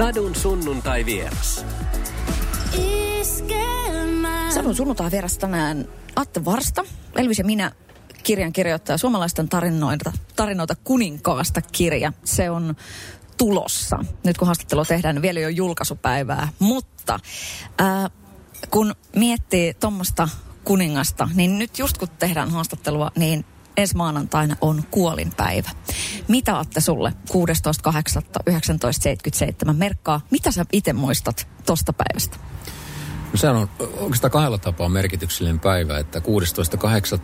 Sadun sunnuntai vieras. Sadun sunnuntai vieras tänään Atte Varsta, Elvis ja minä kirjan kirjoittaja suomalaisten tarinoita, tarinoita kuninkaasta kirja. Se on tulossa. Nyt kun haastattelu tehdään, niin vielä ei ole julkaisupäivää. Mutta ää, kun miettii tuommoista kuningasta, niin nyt just kun tehdään haastattelua, niin ensi maanantaina on kuolinpäivä. Mitä Atte sulle 16.8.1977 merkkaa? Mitä sä itse muistat tosta päivästä? No sehän on oikeastaan kahdella tapaa merkityksellinen päivä, että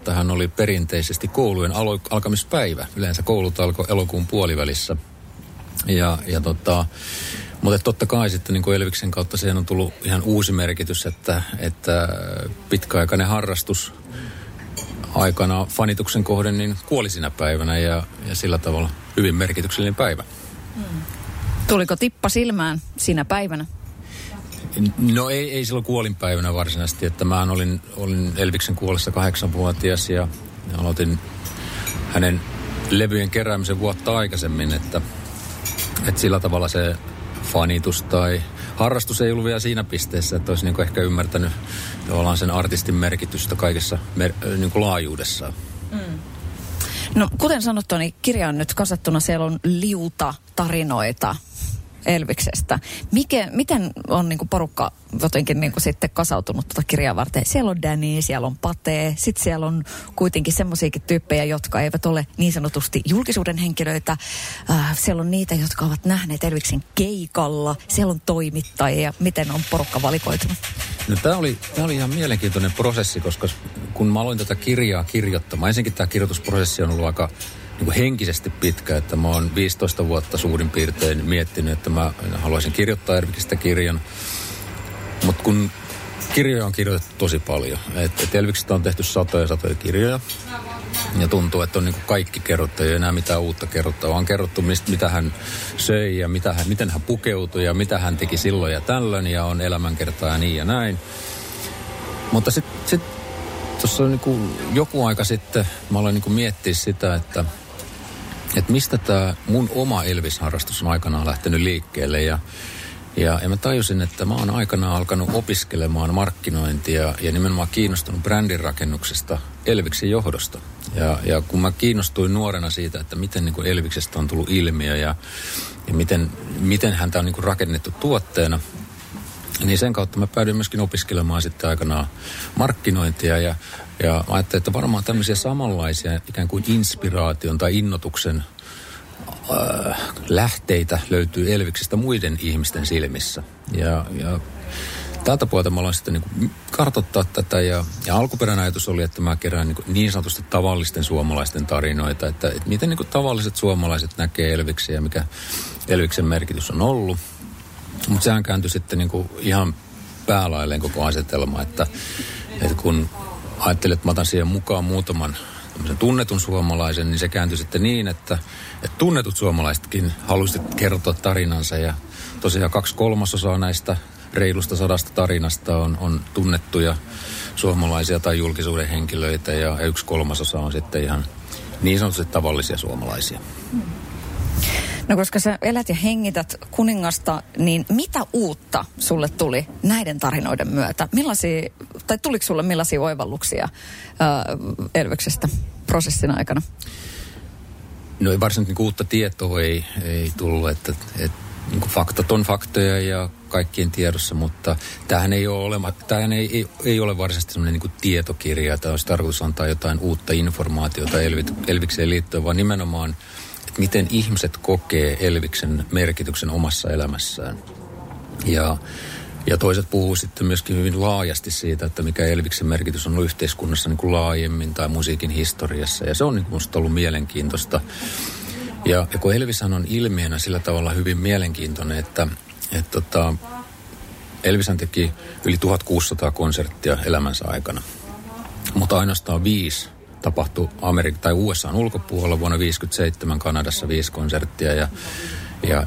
16.8. hän oli perinteisesti koulujen alo- alkamispäivä. Yleensä koulut alkoi elokuun puolivälissä. Ja, ja tota, mutta totta kai sitten niin kuin Elviksen kautta siihen on tullut ihan uusi merkitys, että, että pitkäaikainen harrastus aikana fanituksen kohden niin kuoli sinä päivänä ja, ja sillä tavalla hyvin merkityksellinen päivä. Hmm. Tuliko tippa silmään sinä päivänä? No ei, ei silloin kuolinpäivänä varsinaisesti, että mä olin, olin Elviksen kuolessa kahdeksanvuotias ja aloitin hänen levyjen keräämisen vuotta aikaisemmin, että, että sillä tavalla se fanitus tai harrastus ei ollut vielä siinä pisteessä, että olisi niin ehkä ymmärtänyt tavallaan sen artistin merkitystä kaikessa mer- niin laajuudessaan. Mm. No kuten sanottu, niin kirja on nyt kasattuna, siellä on liuta tarinoita Elviksestä. Mike, miten on niin kuin porukka jotenkin niin kuin sitten kasautunut tuota kirjaa varten? Siellä on Danny, siellä on Pate, sitten siellä on kuitenkin semmoisiakin tyyppejä, jotka eivät ole niin sanotusti julkisuuden henkilöitä. Äh, siellä on niitä, jotka ovat nähneet Elviksen keikalla. Siellä on toimittajia. Miten on porukka valikoitunut? No tämä oli, tämä oli ihan mielenkiintoinen prosessi, koska kun mä aloin tätä kirjaa kirjoittamaan, ensinnäkin tämä kirjoitusprosessi on ollut aika niin henkisesti pitkä, että mä oon 15 vuotta suurin piirtein miettinyt, että mä haluaisin kirjoittaa Elvikistä kirjan. Mutta kun kirjoja on kirjoitettu tosi paljon, että et Elviksestä on tehty satoja satoja kirjoja, ja tuntuu, että on niin kaikki kerrottu, ei enää mitään uutta kerrottavaa. On kerrottu, mistä, mitä hän söi ja mitä hän, miten hän pukeutui ja mitä hän teki silloin ja tällöin ja on elämänkertaa ja niin ja näin. Mutta sitten sit, tuossa niin joku aika sitten mä aloin niin miettiä sitä, että – että mistä tämä mun oma Elvis-harrastus on aikanaan lähtenyt liikkeelle. Ja, ja, ja mä tajusin, että mä oon aikanaan alkanut opiskelemaan markkinointia ja nimenomaan kiinnostunut brändin rakennuksesta Elviksen johdosta. Ja, ja kun mä kiinnostuin nuorena siitä, että miten niin kuin Elviksestä on tullut ilmiö ja, ja miten, miten häntä on niin kuin rakennettu tuotteena, niin sen kautta mä päädyin myöskin opiskelemaan sitten aikanaan markkinointia ja, ja ajattelin, että varmaan tämmöisiä samanlaisia ikään kuin inspiraation tai innotuksen äh, lähteitä löytyy Elviksestä muiden ihmisten silmissä. Ja, ja tältä puolta mä aloin sitten niin kartoittaa tätä ja, ja alkuperäinen ajatus oli, että mä kerään niin, niin sanotusti tavallisten suomalaisten tarinoita, että, että miten niin tavalliset suomalaiset näkee Elviksen ja mikä Elviksen merkitys on ollut. Mutta sehän kääntyi sitten niin kuin ihan päälailleen koko asetelma, että, että kun ajattelin, että mä otan siihen mukaan muutaman tunnetun suomalaisen, niin se kääntyi sitten niin, että, että tunnetut suomalaisetkin halusivat kertoa tarinansa. Ja tosiaan kaksi kolmasosaa näistä reilusta sadasta tarinasta on, on tunnettuja suomalaisia tai julkisuuden henkilöitä. Ja yksi kolmasosa on sitten ihan niin sanotusti tavallisia suomalaisia. No koska sä elät ja hengität kuningasta, niin mitä uutta sulle tuli näiden tarinoiden myötä? Millaisia, tai tuliko sulle millaisia oivalluksia äh, Elveksestä prosessin aikana? No ei varsinaisesti niin uutta tietoa ei, ei tullut, että, että niin kuin faktat on faktoja ja kaikkien tiedossa, mutta tämähän ei ole, olema, tämähän ei, ei, ei ole varsinaisesti sellainen niin tietokirja, että olisi tarkoitus antaa jotain uutta informaatiota Elvikseen liittyen, vaan nimenomaan – miten ihmiset kokee Elviksen merkityksen omassa elämässään. Ja, ja toiset puhuu sitten myöskin hyvin laajasti siitä, että mikä Elviksen merkitys on yhteiskunnassa niin kuin laajemmin tai musiikin historiassa. Ja se on niin minusta ollut mielenkiintoista. Ja, ja kun Elvishan on ilmiönä sillä tavalla hyvin mielenkiintoinen, että, että tota, Elvishan teki yli 1600 konserttia elämänsä aikana. Mutta ainoastaan viisi tapahtui Amerik- tai USA ulkopuolella vuonna 1957 Kanadassa viisi konserttia ja, ja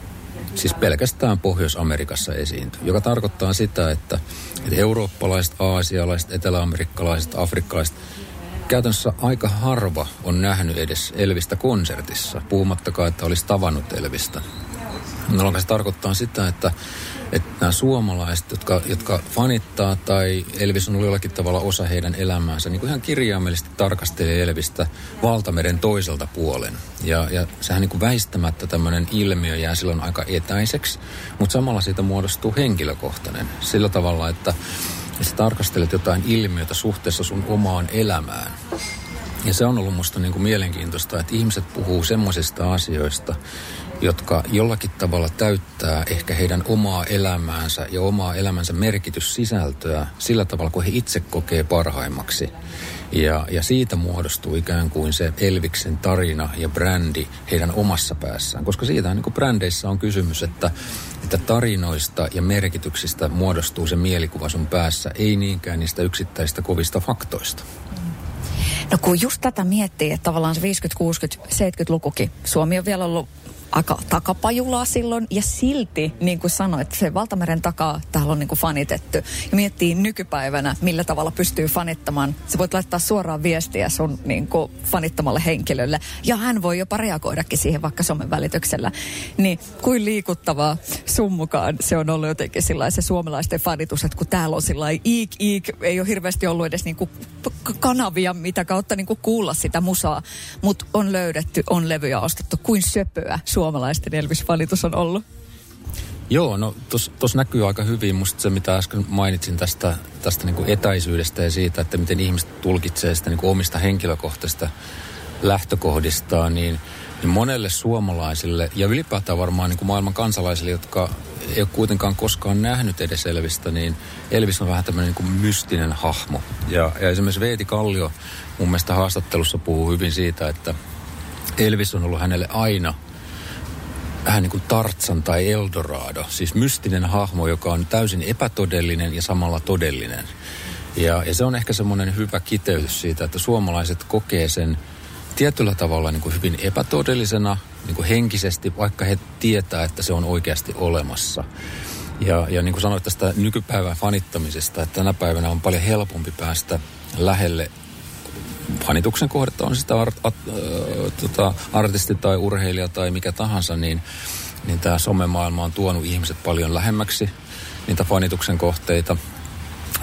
siis pelkästään Pohjois-Amerikassa esiintyi, joka tarkoittaa sitä, että, että eurooppalaiset, aasialaiset, eteläamerikkalaiset, afrikkalaiset, käytännössä aika harva on nähnyt edes Elvistä konsertissa, puhumattakaan, että olisi tavannut Elvistä. No se tarkoittaa sitä, että, että nämä suomalaiset, jotka, jotka fanittaa tai Elvis on ollut jollakin tavalla osa heidän elämäänsä, niin kuin ihan kirjaimellisesti tarkastelee Elvistä valtameren toiselta puolen. Ja, ja sehän niin kuin väistämättä tämmöinen ilmiö jää silloin aika etäiseksi, mutta samalla siitä muodostuu henkilökohtainen. Sillä tavalla, että sä tarkastelet jotain ilmiötä suhteessa sun omaan elämään. Ja se on ollut musta niin kuin mielenkiintoista, että ihmiset puhuu semmoisista asioista, jotka jollakin tavalla täyttää ehkä heidän omaa elämäänsä ja omaa elämänsä merkityssisältöä sillä tavalla, kun he itse kokee parhaimmaksi. Ja, ja siitä muodostuu ikään kuin se Elviksen tarina ja brändi heidän omassa päässään. Koska siitä niin brändeissä on kysymys, että, että tarinoista ja merkityksistä muodostuu se mielikuva sun päässä, ei niinkään niistä yksittäistä kovista faktoista. No kun just tätä miettii, että tavallaan se 50, 60, 70-lukukin, Suomi on vielä ollut aika takapajulaa silloin ja silti, niin kuin sanoit, se valtameren takaa täällä on niin kuin fanitettu. Ja miettii nykypäivänä, millä tavalla pystyy fanittamaan. Sä voit laittaa suoraan viestiä sun niin kuin fanittamalle henkilölle ja hän voi jopa reagoidakin siihen vaikka somen välityksellä. Niin kuin liikuttavaa sun mukaan se on ollut jotenkin se suomalaisten fanitus, että kun täällä on sillä iik iik, ei ole hirveästi ollut edes niin kuin kanavia, mitä kautta niin kuin kuulla sitä musaa, mutta on löydetty, on levyjä ostettu, kuin söpöä suomalaisten Elvis-valitus on ollut? Joo, no tuossa näkyy aika hyvin musta se, mitä äsken mainitsin tästä, tästä niin kuin etäisyydestä ja siitä, että miten ihmiset tulkitsee sitä niin kuin omista henkilökohtaisista lähtökohdistaan, niin, niin monelle suomalaisille ja ylipäätään varmaan niin kuin maailman kansalaisille, jotka ei ole kuitenkaan koskaan nähnyt edes Elvistä, niin Elvis on vähän tämmöinen niin kuin mystinen hahmo. Ja, ja esimerkiksi Veeti Kallio mun mielestä haastattelussa puhuu hyvin siitä, että Elvis on ollut hänelle aina – vähän niin kuin Tartsan tai Eldorado, siis mystinen hahmo, joka on täysin epätodellinen ja samalla todellinen. Ja, ja se on ehkä semmoinen hyvä kiteytys siitä, että suomalaiset kokee sen tietyllä tavalla niin kuin hyvin epätodellisena niin kuin henkisesti, vaikka he tietää, että se on oikeasti olemassa. Ja, ja niin kuin sanoit tästä nykypäivän fanittamisesta, että tänä päivänä on paljon helpompi päästä lähelle fanituksen kohdetta, on sitä art, at, äh, tota, artisti tai urheilija tai mikä tahansa, niin, niin tämä somemaailma on tuonut ihmiset paljon lähemmäksi niitä fanituksen kohteita.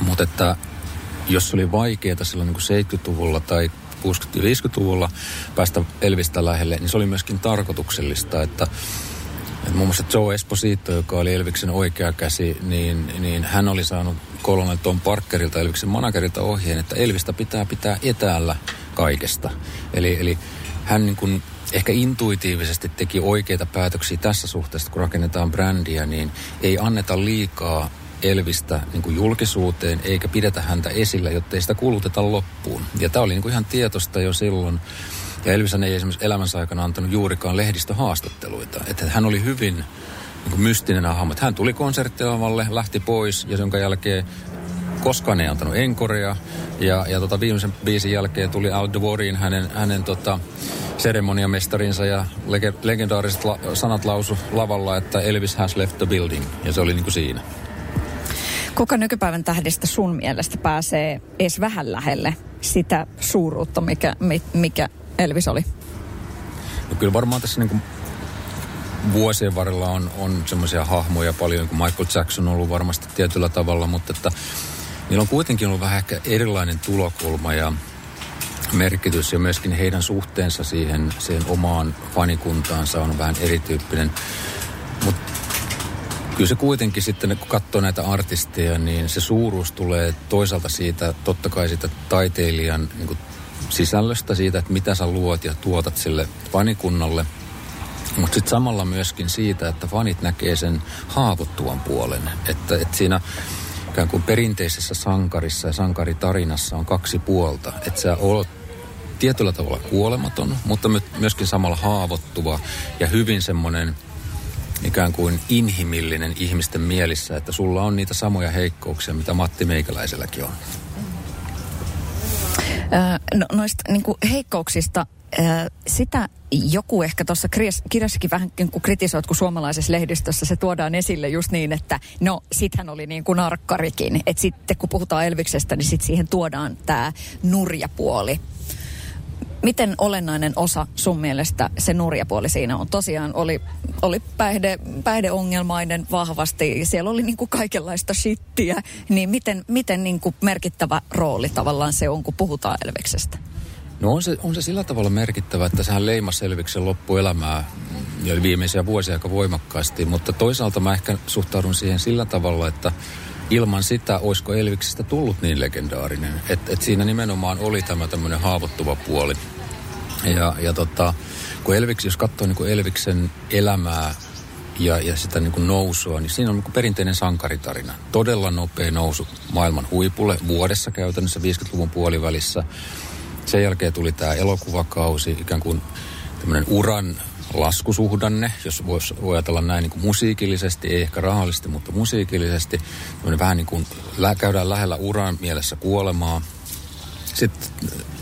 Mutta että jos oli vaikeaa silloin niin 70-luvulla tai 60-50-luvulla päästä Elvistä lähelle, niin se oli myöskin tarkoituksellista, että että muun muassa Joe Esposito, joka oli Elviksen oikea käsi, niin, niin hän oli saanut kolonel Tom Parkerilta, Elviksen managerilta ohjeen, että Elvistä pitää pitää etäällä kaikesta. Eli, eli hän niin kuin ehkä intuitiivisesti teki oikeita päätöksiä tässä suhteessa, kun rakennetaan brändiä, niin ei anneta liikaa Elvistä niin kuin julkisuuteen, eikä pidetä häntä esillä, jotta ei sitä kuluteta loppuun. Ja tämä oli niin kuin ihan tietosta jo silloin. Ja Elvishän ei esimerkiksi elämänsä aikana antanut juurikaan lehdistöhaastatteluita. Että hän oli hyvin niin kuin mystinen hahmo. Hän tuli konserttilavalle, lähti pois ja jonka jälkeen koskaan ei antanut enkorea. Ja, ja tota viimeisen biisin jälkeen tuli Al Dvorin hänen, hänen tota, seremoniamestarinsa ja lege, legendaariset la, sanat lausu lavalla, että Elvis has left the building. Ja se oli niin kuin siinä. Kuka nykypäivän tähdistä sun mielestä pääsee edes vähän lähelle sitä suuruutta, mikä, mikä Elvis oli? No kyllä varmaan tässä niin kuin vuosien varrella on, on semmoisia hahmoja paljon, kuin Michael Jackson on ollut varmasti tietyllä tavalla, mutta että niillä on kuitenkin ollut vähän ehkä erilainen tulokulma ja merkitys ja myöskin heidän suhteensa siihen, siihen omaan fanikuntaansa on vähän erityyppinen. Mutta kyllä se kuitenkin sitten, kun katsoo näitä artisteja, niin se suuruus tulee toisaalta siitä, totta kai siitä taiteilijan niin sisällöstä, siitä, että mitä sä luot ja tuotat sille fanikunnalle. Mutta sitten samalla myöskin siitä, että fanit näkee sen haavoittuvan puolen. Että, että siinä ikään kuin perinteisessä sankarissa ja sankaritarinassa on kaksi puolta. Että sä oot tietyllä tavalla kuolematon, mutta myöskin samalla haavoittuva ja hyvin semmoinen ikään kuin inhimillinen ihmisten mielissä, että sulla on niitä samoja heikkouksia, mitä Matti Meikäläiselläkin on. No, noista niin kuin heikkouksista sitä joku ehkä tuossa kirjassakin vähän kun kritisoit, kun suomalaisessa lehdistössä se tuodaan esille just niin, että no sithän oli niin kuin narkkarikin. Että sitten kun puhutaan Elviksestä, niin sitten siihen tuodaan tämä nurjapuoli. Miten olennainen osa sun mielestä se nurjapuoli siinä on? Tosiaan oli, oli päihde, päihdeongelmainen vahvasti, siellä oli niin kuin kaikenlaista shittiä, niin miten, miten niin kuin merkittävä rooli tavallaan se on, kun puhutaan Elviksestä? No on se, on se sillä tavalla merkittävä, että sehän leimasi Elviksen loppuelämää ja viimeisiä vuosia aika voimakkaasti, mutta toisaalta mä ehkä suhtaudun siihen sillä tavalla, että ilman sitä, olisiko Elviksestä tullut niin legendaarinen. Että et siinä nimenomaan oli tämä tämmöinen haavoittuva puoli. Ja, ja tota, kun Elvix, jos katsoo niin kuin Elviksen elämää ja, ja sitä niin kuin nousua, niin siinä on niin kuin perinteinen sankaritarina. Todella nopea nousu maailman huipulle vuodessa käytännössä 50-luvun puolivälissä. Sen jälkeen tuli tämä elokuvakausi, ikään kuin tämmöinen uran laskusuhdanne, jos voisi ajatella näin niin kuin musiikillisesti, ei ehkä rahallisesti, mutta musiikillisesti. Vähän niin kuin käydään lähellä uran mielessä kuolemaa. Sitten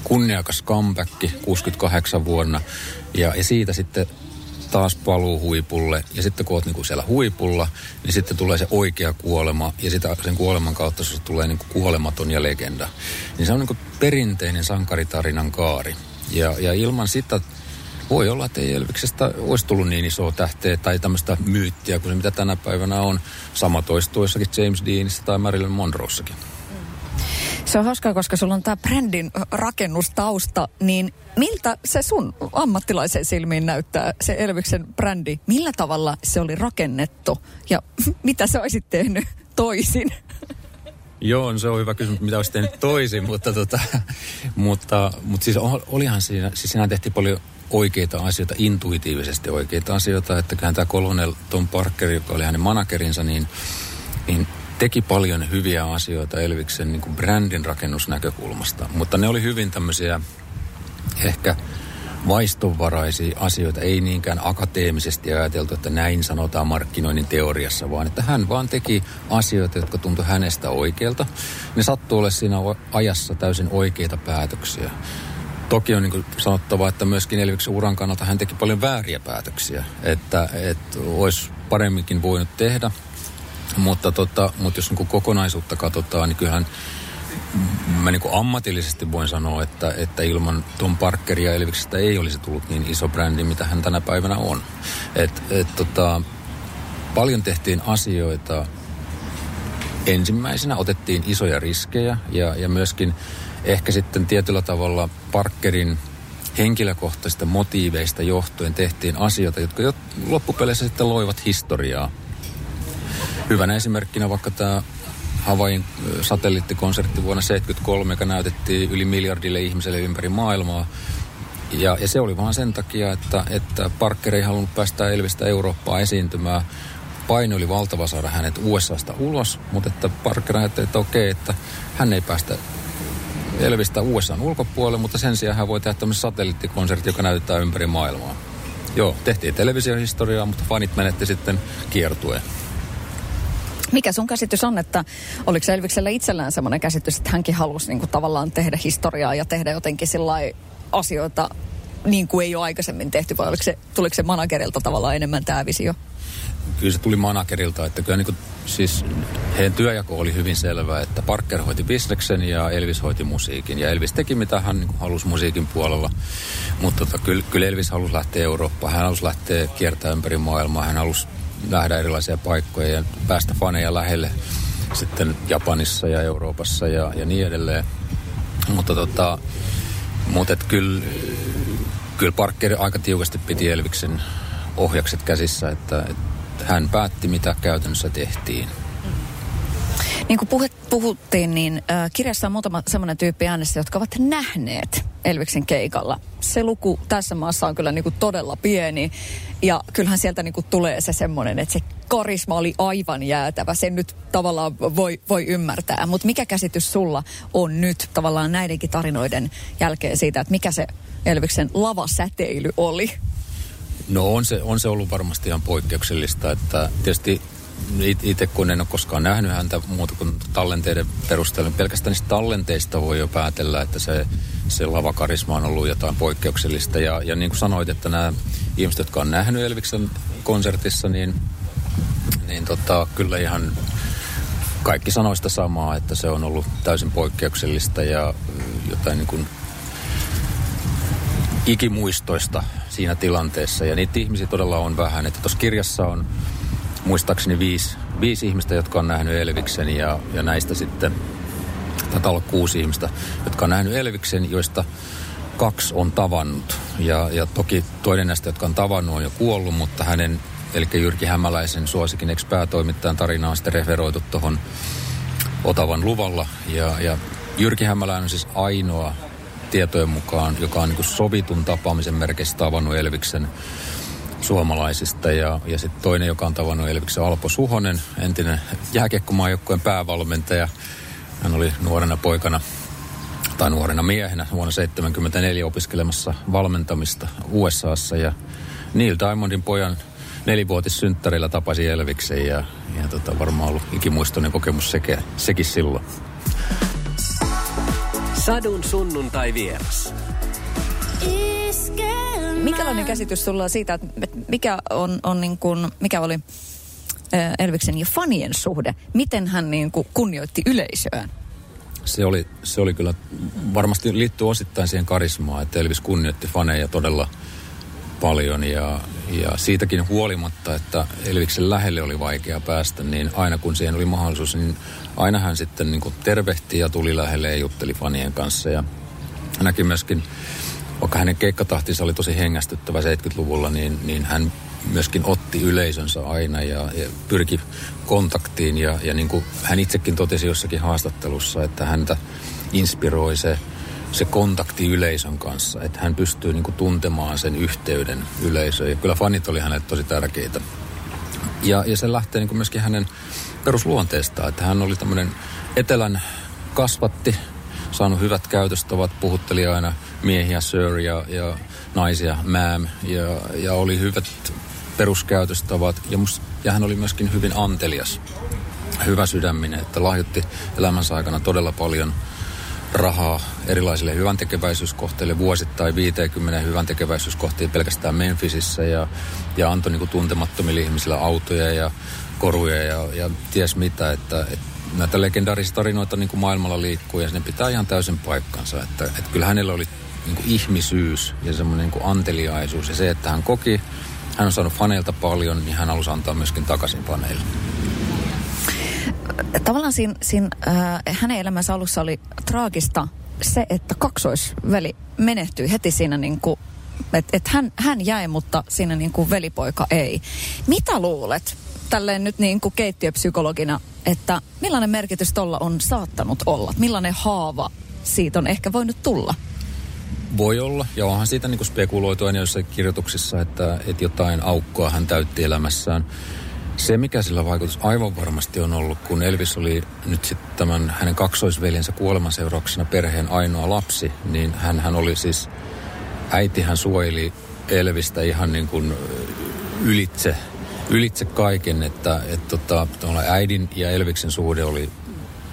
kunniakas comeback 68 vuonna ja, ja siitä sitten taas paluu huipulle. Ja sitten kun oot niin kuin siellä huipulla, niin sitten tulee se oikea kuolema. Ja sitä, sen kuoleman kautta se tulee niin kuin kuolematon ja legenda. Niin se on niin kuin perinteinen sankaritarinan kaari. Ja, ja ilman sitä voi olla, että ei Elviksestä olisi tullut niin isoa tähteä tai tämmöistä myyttiä kuin se mitä tänä päivänä on. Sama toistuu jossakin James Deanissa tai Marilyn Monroessakin. Se on hauskaa, koska sulla on tämä brändin rakennustausta, niin miltä se sun ammattilaisen silmiin näyttää, se Elviksen brändi? Millä tavalla se oli rakennettu ja mitä sä olisit tehnyt toisin? Joo, se on hyvä kysymys, mitä olisi tehnyt toisin, mutta, tota, mutta, mutta siis olihan siinä, siis siinä tehtiin paljon oikeita asioita, intuitiivisesti oikeita asioita, että tämä Colonel Tom Parker, joka oli hänen managerinsa, niin, niin teki paljon hyviä asioita Elviksen niin kuin brändin rakennusnäkökulmasta, mutta ne oli hyvin tämmöisiä ehkä vaistonvaraisia asioita, ei niinkään akateemisesti ajateltu, että näin sanotaan markkinoinnin teoriassa, vaan että hän vaan teki asioita, jotka tuntui hänestä oikealta. Ne sattuu olla siinä ajassa täysin oikeita päätöksiä. Toki on niin sanottava, että myöskin Elviksen uran kannalta hän teki paljon vääriä päätöksiä, että, että olisi paremminkin voinut tehdä. Mutta, tota, mutta jos niin kokonaisuutta katsotaan, niin kyllähän mä niin ammatillisesti voin sanoa, että, että ilman Tom Parkeria Elviksestä ei olisi tullut niin iso brändi, mitä hän tänä päivänä on. Et, et, tota, paljon tehtiin asioita. Ensimmäisenä otettiin isoja riskejä ja, ja myöskin ehkä sitten tietyllä tavalla Parkerin henkilökohtaisista motiiveista johtuen tehtiin asioita, jotka jo loppupeleissä sitten loivat historiaa. Hyvänä esimerkkinä vaikka tämä Havain satelliittikonsertti vuonna 1973, joka näytettiin yli miljardille ihmiselle ympäri maailmaa. Ja, ja se oli vaan sen takia, että, että Parker ei halunnut päästä Elvistä Eurooppaan esiintymään. Paino oli valtava saada hänet USAsta ulos, mutta että Parker ajatteli, että okei, että hän ei päästä Elvistä USAn ulkopuolelle, mutta sen sijaan hän voi tehdä tämmöisen satelliittikonsertti, joka näyttää ympäri maailmaa. Joo, tehtiin televisiohistoriaa, mutta fanit menetti sitten kiertueen. Mikä sun käsitys on, että oliko Elviksellä itsellään semmoinen käsitys, että hänkin halusi niin kuin, tavallaan tehdä historiaa ja tehdä jotenkin asioita niin kuin ei ole aikaisemmin tehty, vai oliko se, tuliko se managerilta tavallaan enemmän tämä visio? Kyllä se tuli managerilta, että kyllä niin kuin, siis heidän työjako oli hyvin selvä, että Parker hoiti bisneksen ja Elvis hoiti musiikin. Ja Elvis teki mitä hän niin kuin, halusi musiikin puolella, mutta tota, kyllä, kyllä Elvis halusi lähteä Eurooppaan, hän halusi lähteä kiertämään ympäri maailmaa, hän halusi nähdä erilaisia paikkoja ja päästä faneja lähelle sitten Japanissa ja Euroopassa ja, ja niin edelleen. Mutta tota, mutta kyllä, kyllä Parker aika tiukasti piti Elviksen ohjakset käsissä, että, että hän päätti mitä käytännössä tehtiin. Niin kuin puhuttiin, niin äh, kirjassa on muutama semmoinen tyyppi äänessä, jotka ovat nähneet Elviksen keikalla. Se luku tässä maassa on kyllä niin kuin todella pieni. Ja kyllähän sieltä niin kuin tulee se semmoinen, että se karisma oli aivan jäätävä. Sen nyt tavallaan voi, voi ymmärtää. Mutta mikä käsitys sulla on nyt tavallaan näidenkin tarinoiden jälkeen siitä, että mikä se Elviksen lavasäteily oli? No on se, on se ollut varmasti ihan poikkeuksellista, että tietysti itse kun en ole koskaan nähnyt häntä muuta kuin tallenteiden perusteella, niin pelkästään niistä tallenteista voi jo päätellä, että se, se lavakarisma on ollut jotain poikkeuksellista. Ja, ja niin kuin sanoit, että nämä ihmiset, jotka on nähnyt Elviksen konsertissa, niin, niin tota, kyllä ihan kaikki sanoista samaa, että se on ollut täysin poikkeuksellista ja jotain niin kuin ikimuistoista siinä tilanteessa. Ja niitä ihmisiä todella on vähän. Että tuossa kirjassa on muistaakseni viisi, viisi ihmistä, jotka on nähnyt Elviksen ja, ja näistä sitten, taitaa olla kuusi ihmistä, jotka on nähnyt Elviksen, joista kaksi on tavannut. Ja, ja toki toinen näistä, jotka on tavannut, on jo kuollut, mutta hänen, eli Jyrki Hämäläisen suosikin ex-päätoimittajan tarinaa on sitten referoitu tuohon Otavan luvalla. Ja, ja Jyrki Hämäläinen on siis ainoa tietojen mukaan, joka on niin sovitun tapaamisen merkeissä tavannut Elviksen suomalaisista. Ja, ja sitten toinen, joka on tavannut Elviksen Alpo Suhonen, entinen jääkiekkomaajoukkueen päävalmentaja. Hän oli nuorena poikana tai nuorena miehenä vuonna 1974 opiskelemassa valmentamista USAssa. Ja Neil Diamondin pojan nelivuotissynttärillä tapasi Elviksen ja, ja tota, varmaan ollut ikimuistoinen kokemus sekä, sekin silloin. Sadun sunnuntai vieras. Mikälainen käsitys sulla on siitä, että mikä, on, on niin kuin, mikä oli Elviksen ja fanien suhde? Miten hän niin kuin kunnioitti yleisöään? Se oli, se oli kyllä, varmasti liittyy osittain siihen karismaan, että Elvis kunnioitti faneja todella paljon ja, ja siitäkin huolimatta, että Elviksen lähelle oli vaikea päästä, niin aina kun siihen oli mahdollisuus, niin aina hän sitten niin kuin tervehti ja tuli lähelle ja jutteli fanien kanssa ja näki myöskin vaikka hänen keikkatahtinsa oli tosi hengästyttävä 70-luvulla, niin, niin hän myöskin otti yleisönsä aina ja, ja pyrki kontaktiin. Ja, ja niin kuin hän itsekin totesi jossakin haastattelussa, että häntä inspiroi se, se kontakti yleisön kanssa, että hän pystyy niin kuin tuntemaan sen yhteyden yleisöön. Ja kyllä fanit oli hänelle tosi tärkeitä. Ja, ja se lähtee niin kuin myöskin hänen perusluonteestaan, että hän oli tämmöinen etelän kasvatti, saanut hyvät käytöstavat, puhutteli aina miehiä sir ja, ja naisia ma'am ja, ja oli hyvät peruskäytöstavat ja, must, ja hän oli myöskin hyvin antelias, hyvä sydäminen, että lahjoitti elämänsä aikana todella paljon rahaa erilaisille hyväntekeväisyyskohteille vuosittain 50 hyväntekeväisyyskohtiin pelkästään Memphisissä ja, ja antoi niin tuntemattomille ihmisille autoja ja koruja ja, ja ties mitä, että, että näitä legendaarisia tarinoita niin kuin maailmalla liikkuu ja ne pitää ihan täysin paikkansa. Että, että kyllä hänellä oli niin kuin ihmisyys ja semmoinen niin anteliaisuus ja se, että hän koki, hän on saanut faneilta paljon, niin hän halusi antaa myöskin takaisin faneille. Tavallaan siinä, siinä äh, hänen elämänsä alussa oli traagista se, että kaksoisveli menehtyi heti siinä niin kuin että et hän, hän jäi, mutta siinä niin kuin velipoika ei. Mitä luulet, tälleen nyt niin kuin keittiöpsykologina, että millainen merkitys tuolla on saattanut olla? Millainen haava siitä on ehkä voinut tulla? Voi olla, ja onhan siitä niin spekuloitu aina jossain kirjoituksissa, että, että jotain aukkoa hän täytti elämässään. Se, mikä sillä vaikutus aivan varmasti on ollut, kun Elvis oli nyt sitten tämän hänen kaksoisveljensä kuoleman seurauksena perheen ainoa lapsi, niin hän, hän oli siis, äiti hän suojeli Elvistä ihan niin kuin ylitse ylitse kaiken, että, että tota, äidin ja Elviksen suhde oli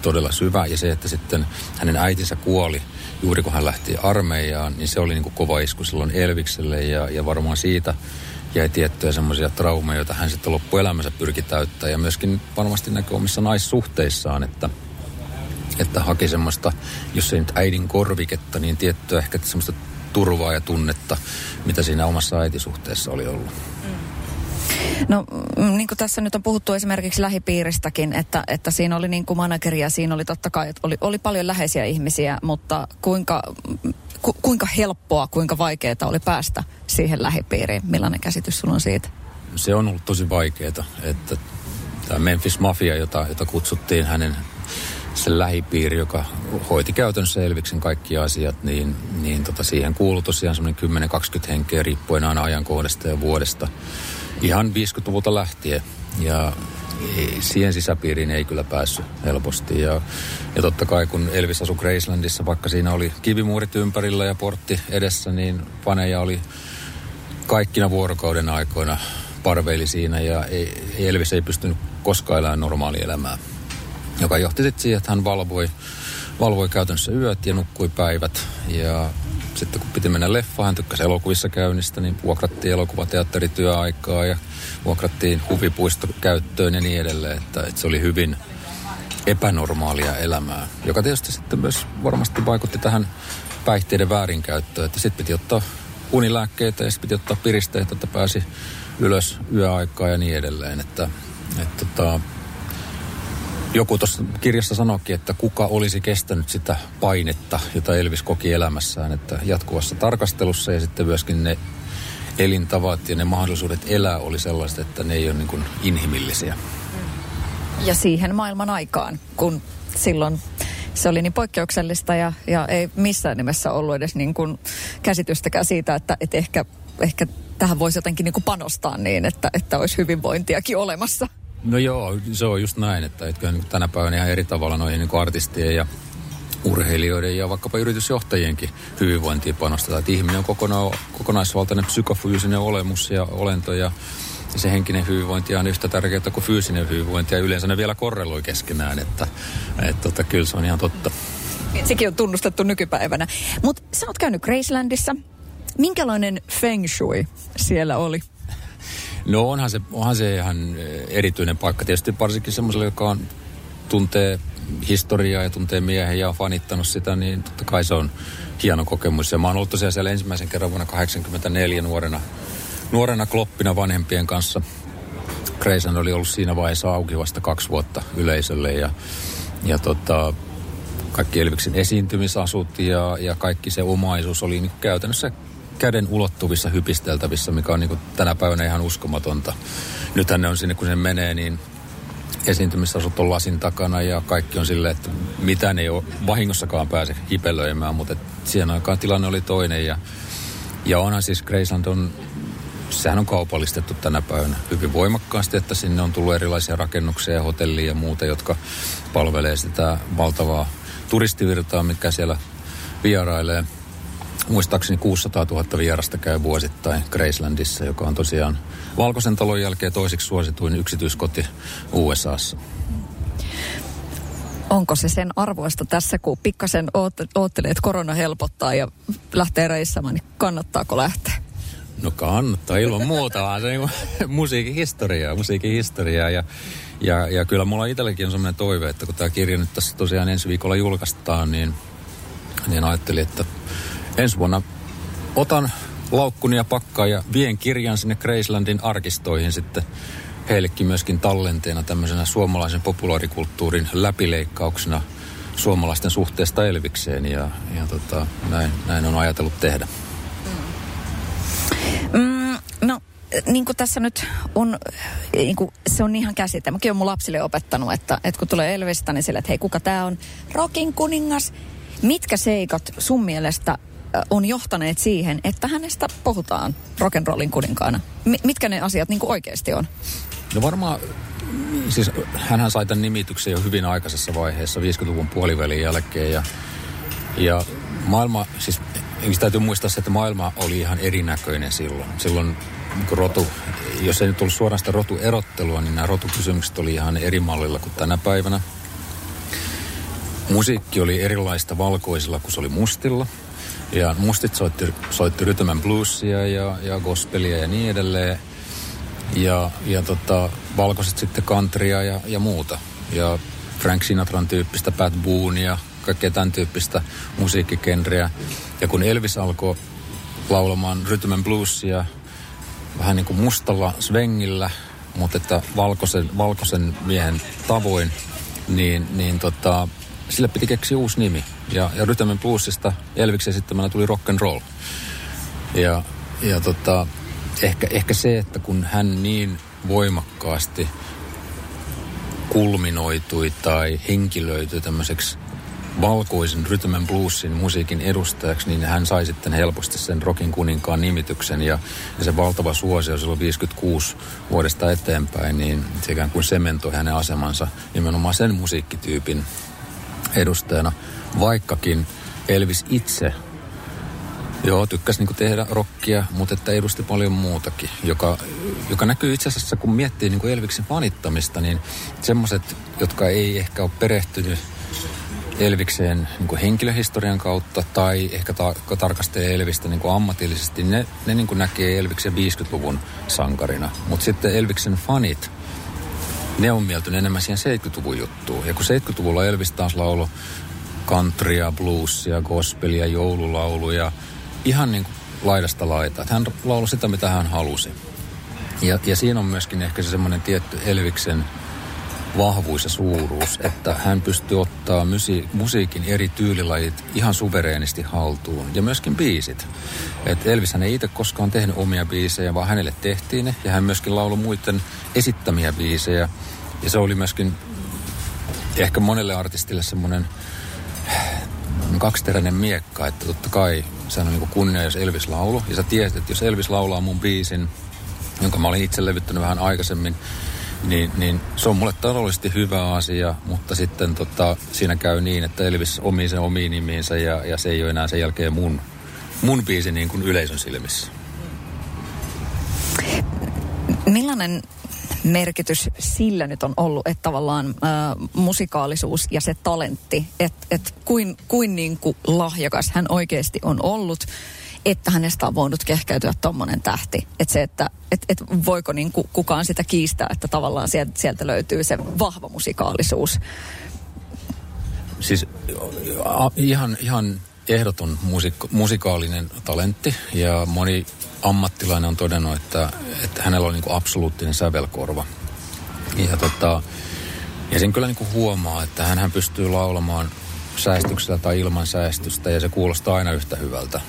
todella syvä ja se, että sitten hänen äitinsä kuoli juuri kun hän lähti armeijaan, niin se oli niin kuin kova isku silloin Elvikselle ja, ja varmaan siitä jäi tiettyjä semmoisia traumeja, joita hän sitten loppuelämänsä pyrki täyttää ja myöskin varmasti näkyy omissa naissuhteissaan, että, että haki semmoista, jos ei nyt äidin korviketta, niin tiettyä ehkä semmoista turvaa ja tunnetta, mitä siinä omassa äitisuhteessa oli ollut. No mm, niin kuin tässä nyt on puhuttu esimerkiksi lähipiiristäkin, että, että siinä oli niin kuin manageria, siinä oli totta kai, että oli, oli paljon läheisiä ihmisiä, mutta kuinka, ku, kuinka helppoa, kuinka vaikeaa oli päästä siihen lähipiiriin? Millainen käsitys sulla on siitä? Se on ollut tosi vaikeaa, että tämä Memphis Mafia, jota, jota kutsuttiin hänen se lähipiiri, joka hoiti käytännössä Elviksen kaikki asiat, niin, niin tota siihen kuului tosiaan semmoinen 10-20 henkeä riippuen aina ajankohdasta ja vuodesta ihan 50-luvulta lähtien. Ja siihen sisäpiiriin ei kyllä päässyt helposti. Ja, ja totta kai kun Elvis asui Gracelandissa, vaikka siinä oli kivimuurit ympärillä ja portti edessä, niin paneja oli kaikkina vuorokauden aikoina parveili siinä ja ei, Elvis ei pystynyt koskaan elämään normaalia elämää. Joka johti sitten siihen, että hän valvoi, valvoi käytännössä yöt ja nukkui päivät. Ja sitten kun piti mennä leffaan, hän tykkäsi elokuvissa käynnistä, niin vuokrattiin elokuvateatterityöaikaa ja vuokrattiin huvipuisto käyttöön ja niin edelleen. Että, että se oli hyvin epänormaalia elämää, joka tietysti sitten myös varmasti vaikutti tähän päihteiden väärinkäyttöön. Että sitten piti ottaa unilääkkeitä ja sitten piti ottaa piristeitä, että pääsi ylös yöaikaa ja niin edelleen. Että, että tota, joku tuossa kirjassa sanoikin, että kuka olisi kestänyt sitä painetta, jota Elvis koki elämässään, että jatkuvassa tarkastelussa ja sitten myöskin ne elintavat ja ne mahdollisuudet elää oli sellaiset, että ne ei ole niin kuin inhimillisiä. Ja siihen maailman aikaan, kun silloin se oli niin poikkeuksellista ja, ja ei missään nimessä ollut edes niin kuin käsitystäkään siitä, että, että ehkä, ehkä tähän voisi jotenkin niin kuin panostaa niin, että, että olisi hyvinvointiakin olemassa. No joo, se on just näin, että, että niin tänä päivänä ihan eri tavalla noihin niin artistien ja urheilijoiden ja vaikkapa yritysjohtajienkin hyvinvointiin panostetaan. Että ihminen on kokona- kokonaisvaltainen psykofyysinen olemus ja olento ja se henkinen hyvinvointi on yhtä tärkeää kuin fyysinen hyvinvointi ja yleensä ne vielä korreloi keskenään, että, että tota, kyllä se on ihan totta. Sekin on tunnustettu nykypäivänä. Mutta sä oot käynyt Gracelandissa. Minkälainen feng shui siellä oli? No onhan se, onhan se ihan eh, erityinen paikka. Tietysti varsinkin semmoiselle, joka on, tuntee historiaa ja tuntee miehen ja on fanittanut sitä, niin totta kai se on hieno kokemus. Ja mä oon ollut tosiaan siellä ensimmäisen kerran vuonna 1984 nuorena, nuorena kloppina vanhempien kanssa. Kreisan oli ollut siinä vaiheessa auki vasta kaksi vuotta yleisölle ja, ja tota, kaikki Elviksen esiintymisasut ja, ja kaikki se omaisuus oli niin käytännössä käden ulottuvissa hypisteltävissä, mikä on niin tänä päivänä ihan uskomatonta. Nythän ne on sinne, kun se menee, niin esiintymisasut on lasin takana ja kaikki on silleen, että mitään ei ole vahingossakaan pääse hipelöimään, mutta siihen aikaan tilanne oli toinen ja, ja onhan siis Graceland on, sehän on kaupallistettu tänä päivänä hyvin voimakkaasti, että sinne on tullut erilaisia rakennuksia ja hotellia ja muuta, jotka palvelee sitä valtavaa turistivirtaa, mikä siellä vierailee. Muistaakseni 600 000 vierasta käy vuosittain Gracelandissa, joka on tosiaan Valkoisen talon jälkeen toisiksi suosituin yksityiskoti USAssa. Onko se sen arvoista tässä, kun pikkasen oottelee, että korona helpottaa ja lähtee reissamaan, niin kannattaako lähteä? No kannattaa ilman muuta, vaan se niin musiikin historiaa, musiikin historiaa. Ja, ja, ja kyllä mulla itselläkin on sellainen toive, että kun tämä kirja nyt tässä tosiaan ensi viikolla julkaistaan, niin, niin ajattelin, että ensi vuonna otan laukkuni ja pakkaa ja vien kirjan sinne Gracelandin arkistoihin sitten heillekin myöskin tallenteena tämmöisenä suomalaisen populaarikulttuurin läpileikkauksena suomalaisten suhteesta Elvikseen ja, ja tota, näin, näin on ajatellut tehdä. Niin kuin tässä nyt on, niin kuin, se on ihan käsite. Mäkin olen mun lapsille opettanut, että, että kun tulee Elvistä, niin sille, että hei, kuka tämä on? Rokin kuningas. Mitkä seikat sun mielestä on johtaneet siihen, että hänestä puhutaan rock'n'rollin kuninkaana? M- mitkä ne asiat niin kuin oikeasti on? No varmaan, siis hän sai tämän nimityksen jo hyvin aikaisessa vaiheessa, 50-luvun puolivälin jälkeen. Ja, ja maailma, siis täytyy muistaa se, että maailma oli ihan erinäköinen silloin. Silloin niin rotu, jos ei nyt ollut suoraan sitä rotuerottelua, niin nämä rotukysymykset oli ihan eri mallilla kuin tänä päivänä. Musiikki oli erilaista valkoisilla kuin se oli mustilla. Ja mustit soitti, soitti rytmän bluesia ja, ja gospelia ja niin edelleen. Ja, ja tota, valkoiset sitten countrya ja, ja muuta. Ja Frank Sinatran tyyppistä, Pat Booneia, kaikkea tämän tyyppistä musiikkikenriä. Ja kun Elvis alkoi laulamaan rytmän bluesia vähän niin kuin mustalla svengillä, mutta että valkoisen, valkoisen miehen tavoin, niin, niin tota, sille piti keksiä uusi nimi. Ja, ja Rytämen Bluesista Elviksen esittämällä tuli rock and roll. Ja, ja tota, ehkä, ehkä se, että kun hän niin voimakkaasti kulminoitui tai henkilöityi tämmöiseksi valkoisen rytmän bluesin musiikin edustajaksi, niin hän sai sitten helposti sen rockin kuninkaan nimityksen. Ja, ja se valtava suosio silloin 56 vuodesta eteenpäin, niin se ikään kuin sementoi hänen asemansa nimenomaan sen musiikkityypin edustajana, vaikkakin Elvis itse Joo, tykkäsi niin tehdä rockia, mutta että edusti paljon muutakin, joka, joka näkyy itse asiassa, kun miettii niin Elviksen fanittamista, niin semmoiset, jotka ei ehkä ole perehtynyt Elvikseen niin henkilöhistorian kautta tai ehkä ta- tarkastelee Elvistä niin ammatillisesti, ne, ne niin näkee Elviksen 50-luvun sankarina. Mutta sitten Elviksen fanit, ne on mieltynyt enemmän siihen 70-luvun juttuun. Ja kun 70-luvulla Elvis taas laulu countrya, bluesia, gospelia, joululauluja, ihan niin kuin laidasta laita. Hän lauloi sitä, mitä hän halusi. Ja, ja siinä on myöskin ehkä se semmoinen tietty Elviksen vahvuus ja suuruus, että hän pystyy ottaa musi- musiikin eri tyylilajit ihan suvereenisti haltuun. Ja myöskin biisit. Et Elvis hän ei itse koskaan tehnyt omia biisejä, vaan hänelle tehtiin ne. Ja hän myöskin lauloi muiden esittämiä biisejä. Ja se oli myöskin ehkä monelle artistille semmoinen kaksiteräinen miekka, että totta kai se on niin kunnia, jos Elvis laulu. Ja sä tiesit, että jos Elvis laulaa mun biisin, jonka mä olin itse levyttänyt vähän aikaisemmin, niin, niin se on mulle taloudellisesti hyvä asia, mutta sitten tota, siinä käy niin, että Elvis omii sen omiin nimiinsä ja, ja se ei ole enää sen jälkeen mun, mun biisi niin kuin yleisön silmissä. Millainen merkitys sillä nyt on ollut, että tavallaan äh, musikaalisuus ja se talentti, että et kuin, kuin, niin kuin lahjakas hän oikeasti on ollut, että hänestä on voinut kehkeytyä tuommoinen tähti. Että se, että et, et voiko niin kuin kukaan sitä kiistää, että tavallaan sieltä, sieltä löytyy se vahva musikaalisuus. Siis ihan, ihan ehdoton musik- musikaalinen talentti ja moni ammattilainen on todennut, että, että hänellä on niin kuin absoluuttinen sävelkorva. Ja, tota, ja sen kyllä niin kuin huomaa, että hän pystyy laulamaan säästyksellä tai ilman säästystä ja se kuulostaa aina yhtä hyvältä.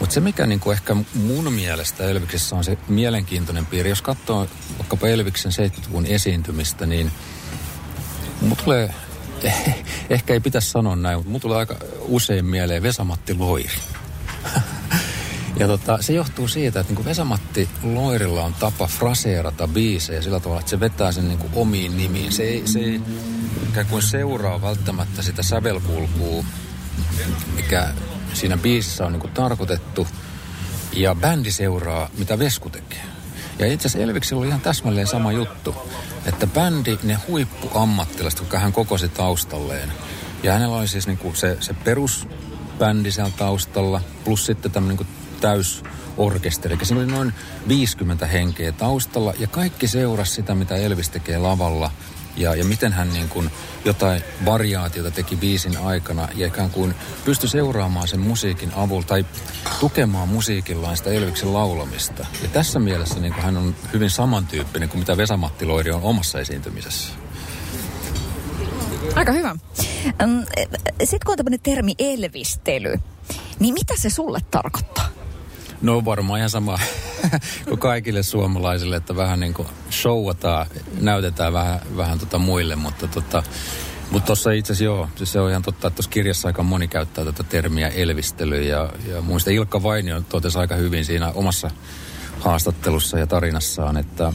Mutta se mikä niin kuin ehkä mun mielestä Elviksessä on se mielenkiintoinen piiri, jos katsoo vaikkapa Elviksen 70-luvun esiintymistä, niin mun tulee, ehkä ei pitäisi sanoa näin, mutta mun tulee aika usein mieleen Vesamatti Loiri. Ja tota, se johtuu siitä, että niin Vesamatti Loirilla on tapa fraseerata biisejä sillä tavalla, että se vetää sen niin kuin omiin nimiin. Se ei, se ei ikään kuin seuraa välttämättä sitä sävelkulkua, mikä siinä biisissä on niin kuin tarkoitettu. Ja bändi seuraa, mitä Vesku tekee. Ja itse asiassa Elviksellä oli ihan täsmälleen sama juttu. Että bändi, ne huippuammattilaiset, jotka hän kokosi taustalleen. Ja hänellä oli siis niin kuin se, se perusbändi siellä taustalla, plus sitten tämmöinen niin täysorkesteri. Eli siinä oli noin 50 henkeä taustalla ja kaikki seurasi sitä, mitä Elvis tekee lavalla ja, ja miten hän niin kuin jotain variaatiota teki biisin aikana ja ikään kuin pystyi seuraamaan sen musiikin avulla tai tukemaan musiikillaan sitä Elviksen laulamista. Ja tässä mielessä niin kuin hän on hyvin samantyyppinen kuin mitä Vesamatti Loiri on omassa esiintymisessä. Aika hyvä. Sitten kun on tämmöinen termi elvistely, niin mitä se sulle tarkoittaa? No varmaan ihan sama kuin kaikille suomalaisille, että vähän niin kuin showataan, näytetään vähän, vähän tota muille, mutta tota, mutta tuossa itse asiassa joo, siis se on ihan totta, että tuossa kirjassa aika moni käyttää tätä termiä elvistely ja, ja muista. Ilkka Vainio totesi aika hyvin siinä omassa haastattelussa ja tarinassaan, että,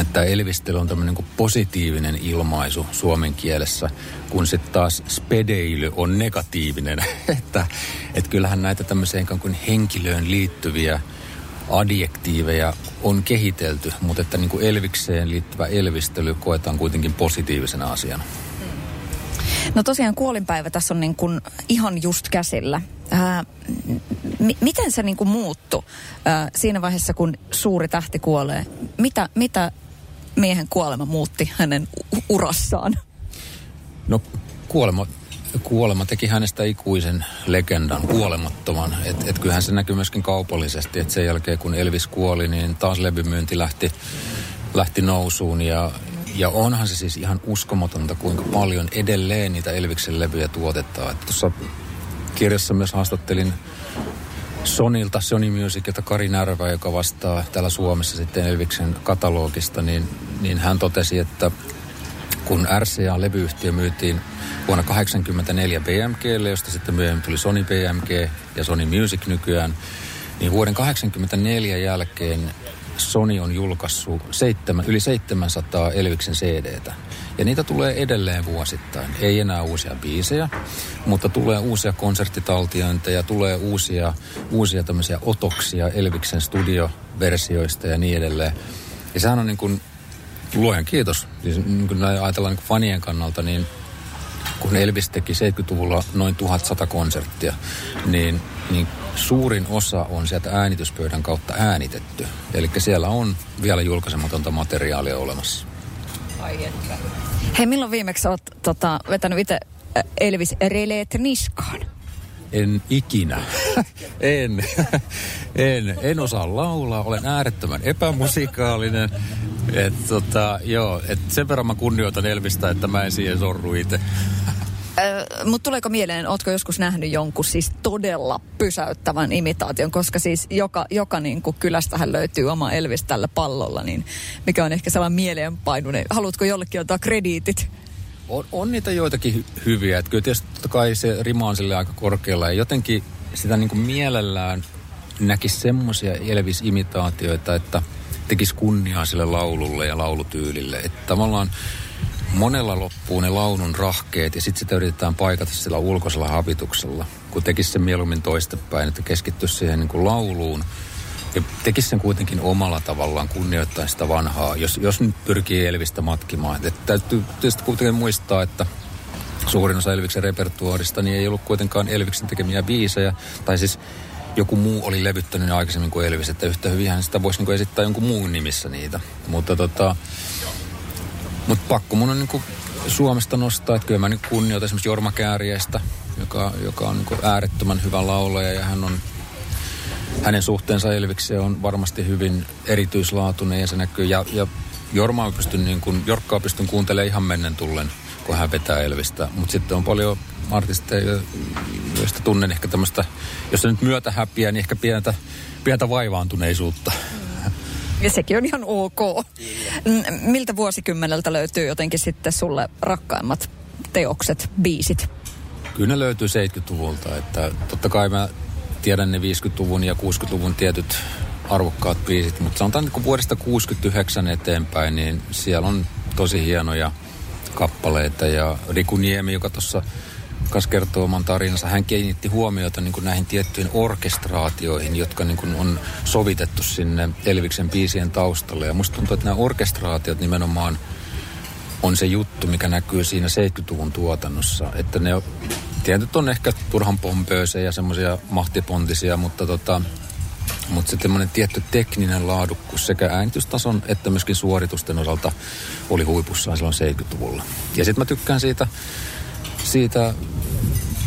että elvistely on tämmöinen niin positiivinen ilmaisu suomen kielessä, kun sitten taas spedeily on negatiivinen. että, että kyllähän näitä tämmöiseen kuin henkilöön liittyviä adjektiiveja on kehitelty, mutta että niin kuin elvikseen liittyvä elvistely koetaan kuitenkin positiivisena asiana. No tosiaan kuolinpäivä tässä on niin kuin ihan just käsillä. Ää, m- miten se niin kuin muuttu ää, siinä vaiheessa, kun suuri tähti kuolee? Mitä, mitä miehen kuolema muutti hänen urassaan? No kuolema, kuolema teki hänestä ikuisen legendan, kuolemattoman. Et, et kyllähän se näkyy myöskin kaupallisesti, että sen jälkeen kun Elvis kuoli, niin taas levymyynti lähti, lähti nousuun ja, ja onhan se siis ihan uskomatonta, kuinka paljon edelleen niitä Elviksen levyjä tuotetaan. Tuossa kirjassa myös haastattelin Sonilta, Sony Musicilta Kari Närvä, joka vastaa täällä Suomessa sitten Elviksen katalogista, niin, niin hän totesi, että kun RCA-levyyhtiö myytiin vuonna 1984 BMGlle, josta sitten myöhemmin tuli Sony BMG ja Sony Music nykyään, niin vuoden 1984 jälkeen Sony on julkaissut seitsemän, yli 700 Elviksen CDtä. Ja niitä tulee edelleen vuosittain. Ei enää uusia biisejä, mutta tulee uusia konserttitaltiointeja, tulee uusia, uusia tämmöisiä otoksia Elviksen studioversioista ja niin edelleen. Ja sehän on niin kuin luojan kiitos. Siis niin kun ajatellaan niin fanien kannalta, niin kun Elvis teki 70-luvulla noin 1100 konserttia, niin, niin suurin osa on sieltä äänityspöydän kautta äänitetty. Eli siellä on vielä julkaisematonta materiaalia olemassa. Ai että. Hei, milloin viimeksi olet tota, vetänyt itse Elvis Releet niskaan? En ikinä. en. en. En osaa laulaa. Olen äärettömän epämusikaalinen. Et tota, joo, et sen verran mä kunnioitan Elvistä, että mä en siihen sorru itse. Mutta tuleeko mieleen, ootko joskus nähnyt jonkun siis todella pysäyttävän imitaation, koska siis joka, joka niin kuin kylästähän löytyy oma Elvis tällä pallolla, niin mikä on ehkä sellainen mieleenpainunen. Haluatko jollekin ottaa krediitit? On, on niitä joitakin hy- hyviä. Että kyllä tietysti totta kai se rima on sille aika korkealla. Ja jotenkin sitä niin kuin mielellään näkisi semmoisia Elvis-imitaatioita, että tekisi kunniaa sille laululle ja laulutyylille. Että tavallaan monella loppuu ne laulun rahkeet ja sitten sitä yritetään paikata sillä ulkoisella habituksella. Kun tekisi sen mieluummin toistepäin, että keskittyisi siihen niin kuin lauluun ja tekisi sen kuitenkin omalla tavallaan kunnioittaa sitä vanhaa, jos, jos nyt pyrkii Elvistä matkimaan. Että täytyy tietysti kuitenkin muistaa, että suurin osa Elviksen repertuaarista niin ei ollut kuitenkaan Elviksen tekemiä biisejä, tai siis joku muu oli levyttänyt aikaisemmin kuin Elvis, että yhtä hyvinhän sitä voisi niin esittää jonkun muun nimissä niitä. Mutta tota, mutta pakko mun on niin Suomesta nostaa, että kyllä mä nyt kunnioitan esimerkiksi Jorma Kääriäistä, joka, joka on niin äärettömän hyvä laulaja ja hän on hänen suhteensa Elvikseen on varmasti hyvin erityislaatuinen ja se näkyy. Ja, ja Jormaa pystyn, niin kuin, Jorkkaa pystyn kuuntelemaan ihan mennen tullen, kun hän vetää Elvistä. Mutta sitten on paljon artisteja, joista tunnen ehkä tämmöistä, jos se nyt myötä häpiä, niin ehkä pientä, pientä vaivaantuneisuutta. Ja sekin on ihan ok. Miltä vuosikymmeneltä löytyy jotenkin sitten sulle rakkaimmat teokset, biisit? Kyllä ne löytyy 70-luvulta. Että totta kai mä tiedän ne 50-luvun ja 60-luvun tietyt arvokkaat biisit, mutta sanotaan, että kun vuodesta 69 eteenpäin, niin siellä on tosi hienoja kappaleita. Ja Riku Niemi, joka tuossa kanssa kertoo oman tarinansa, hän kiinnitti huomiota niin kuin näihin tiettyihin orkestraatioihin, jotka niin kuin on sovitettu sinne Elviksen biisien taustalle. Ja musta tuntuu, että nämä orkestraatiot nimenomaan on se juttu, mikä näkyy siinä 70-luvun tuotannossa. Että ne tietyt on ehkä turhan pompöösejä ja semmoisia mahtipontisia, mutta tota, mutta se tämmöinen tietty tekninen laadukkuus sekä äänitystason että myöskin suoritusten osalta oli huipussaan silloin 70-luvulla. Ja sitten mä tykkään siitä, siitä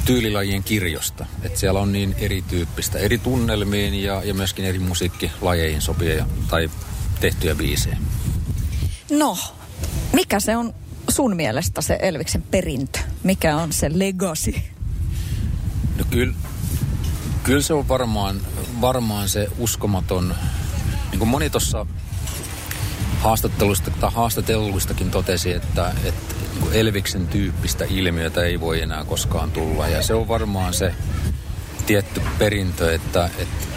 tyylilajien kirjosta. Että siellä on niin erityyppistä, eri tunnelmiin ja, ja myöskin eri musiikkilajeihin sopia tai tehtyjä biisejä. No, mikä se on sun mielestä se Elviksen perintö? Mikä on se legacy? No kyllä, kyllä se on varmaan, varmaan se uskomaton, niin kuin moni tuossa haastatteluista tai haastatelluistakin totesi, että, että niin Elviksen tyyppistä ilmiötä ei voi enää koskaan tulla. Ja se on varmaan se tietty perintö, että, että,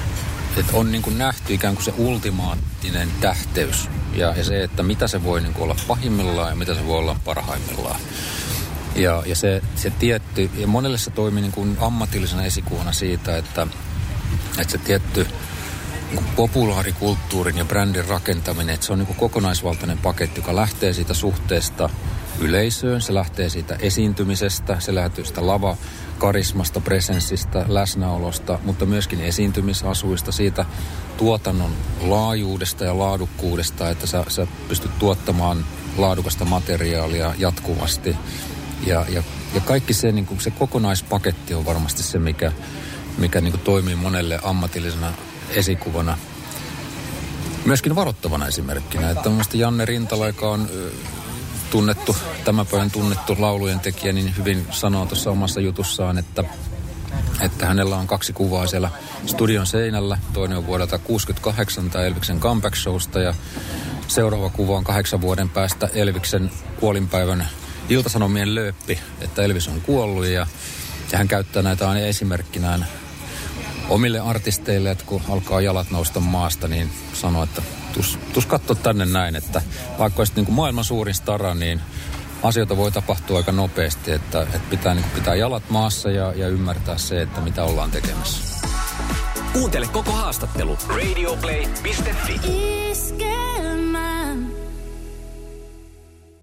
että on niin kuin nähty ikään kuin se ultimaattinen tähteys ja, ja se, että mitä se voi niin kuin olla pahimmillaan ja mitä se voi olla parhaimmillaan. Ja, ja se, se tietty, ja monelle se toimii niin kuin ammatillisena esikuvana siitä, että, että se tietty niin populaarikulttuurin ja brändin rakentaminen, että se on niin kuin kokonaisvaltainen paketti, joka lähtee siitä suhteesta yleisöön, se lähtee siitä esiintymisestä, se lähtee sitä lava karismasta, presenssistä, läsnäolosta, mutta myöskin esiintymisasuista, siitä tuotannon laajuudesta ja laadukkuudesta, että sä, sä pystyt tuottamaan laadukasta materiaalia jatkuvasti. Ja, ja, ja kaikki se, niin kuin se kokonaispaketti on varmasti se, mikä, mikä niin kuin toimii monelle ammatillisena esikuvana. Myöskin varoittavana esimerkkinä, että Janne Rintala, joka on tunnettu, tämän päivän tunnettu laulujen tekijä, niin hyvin sanoo tuossa omassa jutussaan, että, että hänellä on kaksi kuvaa siellä studion seinällä. Toinen on vuodelta 68 tai Elviksen comeback showsta ja seuraava kuva on kahdeksan vuoden päästä Elviksen kuolinpäivän iltasanomien lööppi, että Elvis on kuollut ja, ja hän käyttää näitä aina esimerkkinään omille artisteille, että kun alkaa jalat nousta maasta, niin sanoo, että tus, tus katso tänne näin, että vaikka olisit niin kuin maailman suurin stara, niin asioita voi tapahtua aika nopeasti, että, että pitää niin kuin pitää jalat maassa ja, ja ymmärtää se, että mitä ollaan tekemässä. Kuuntele koko haastattelu radioplay.fi. Iskelmä.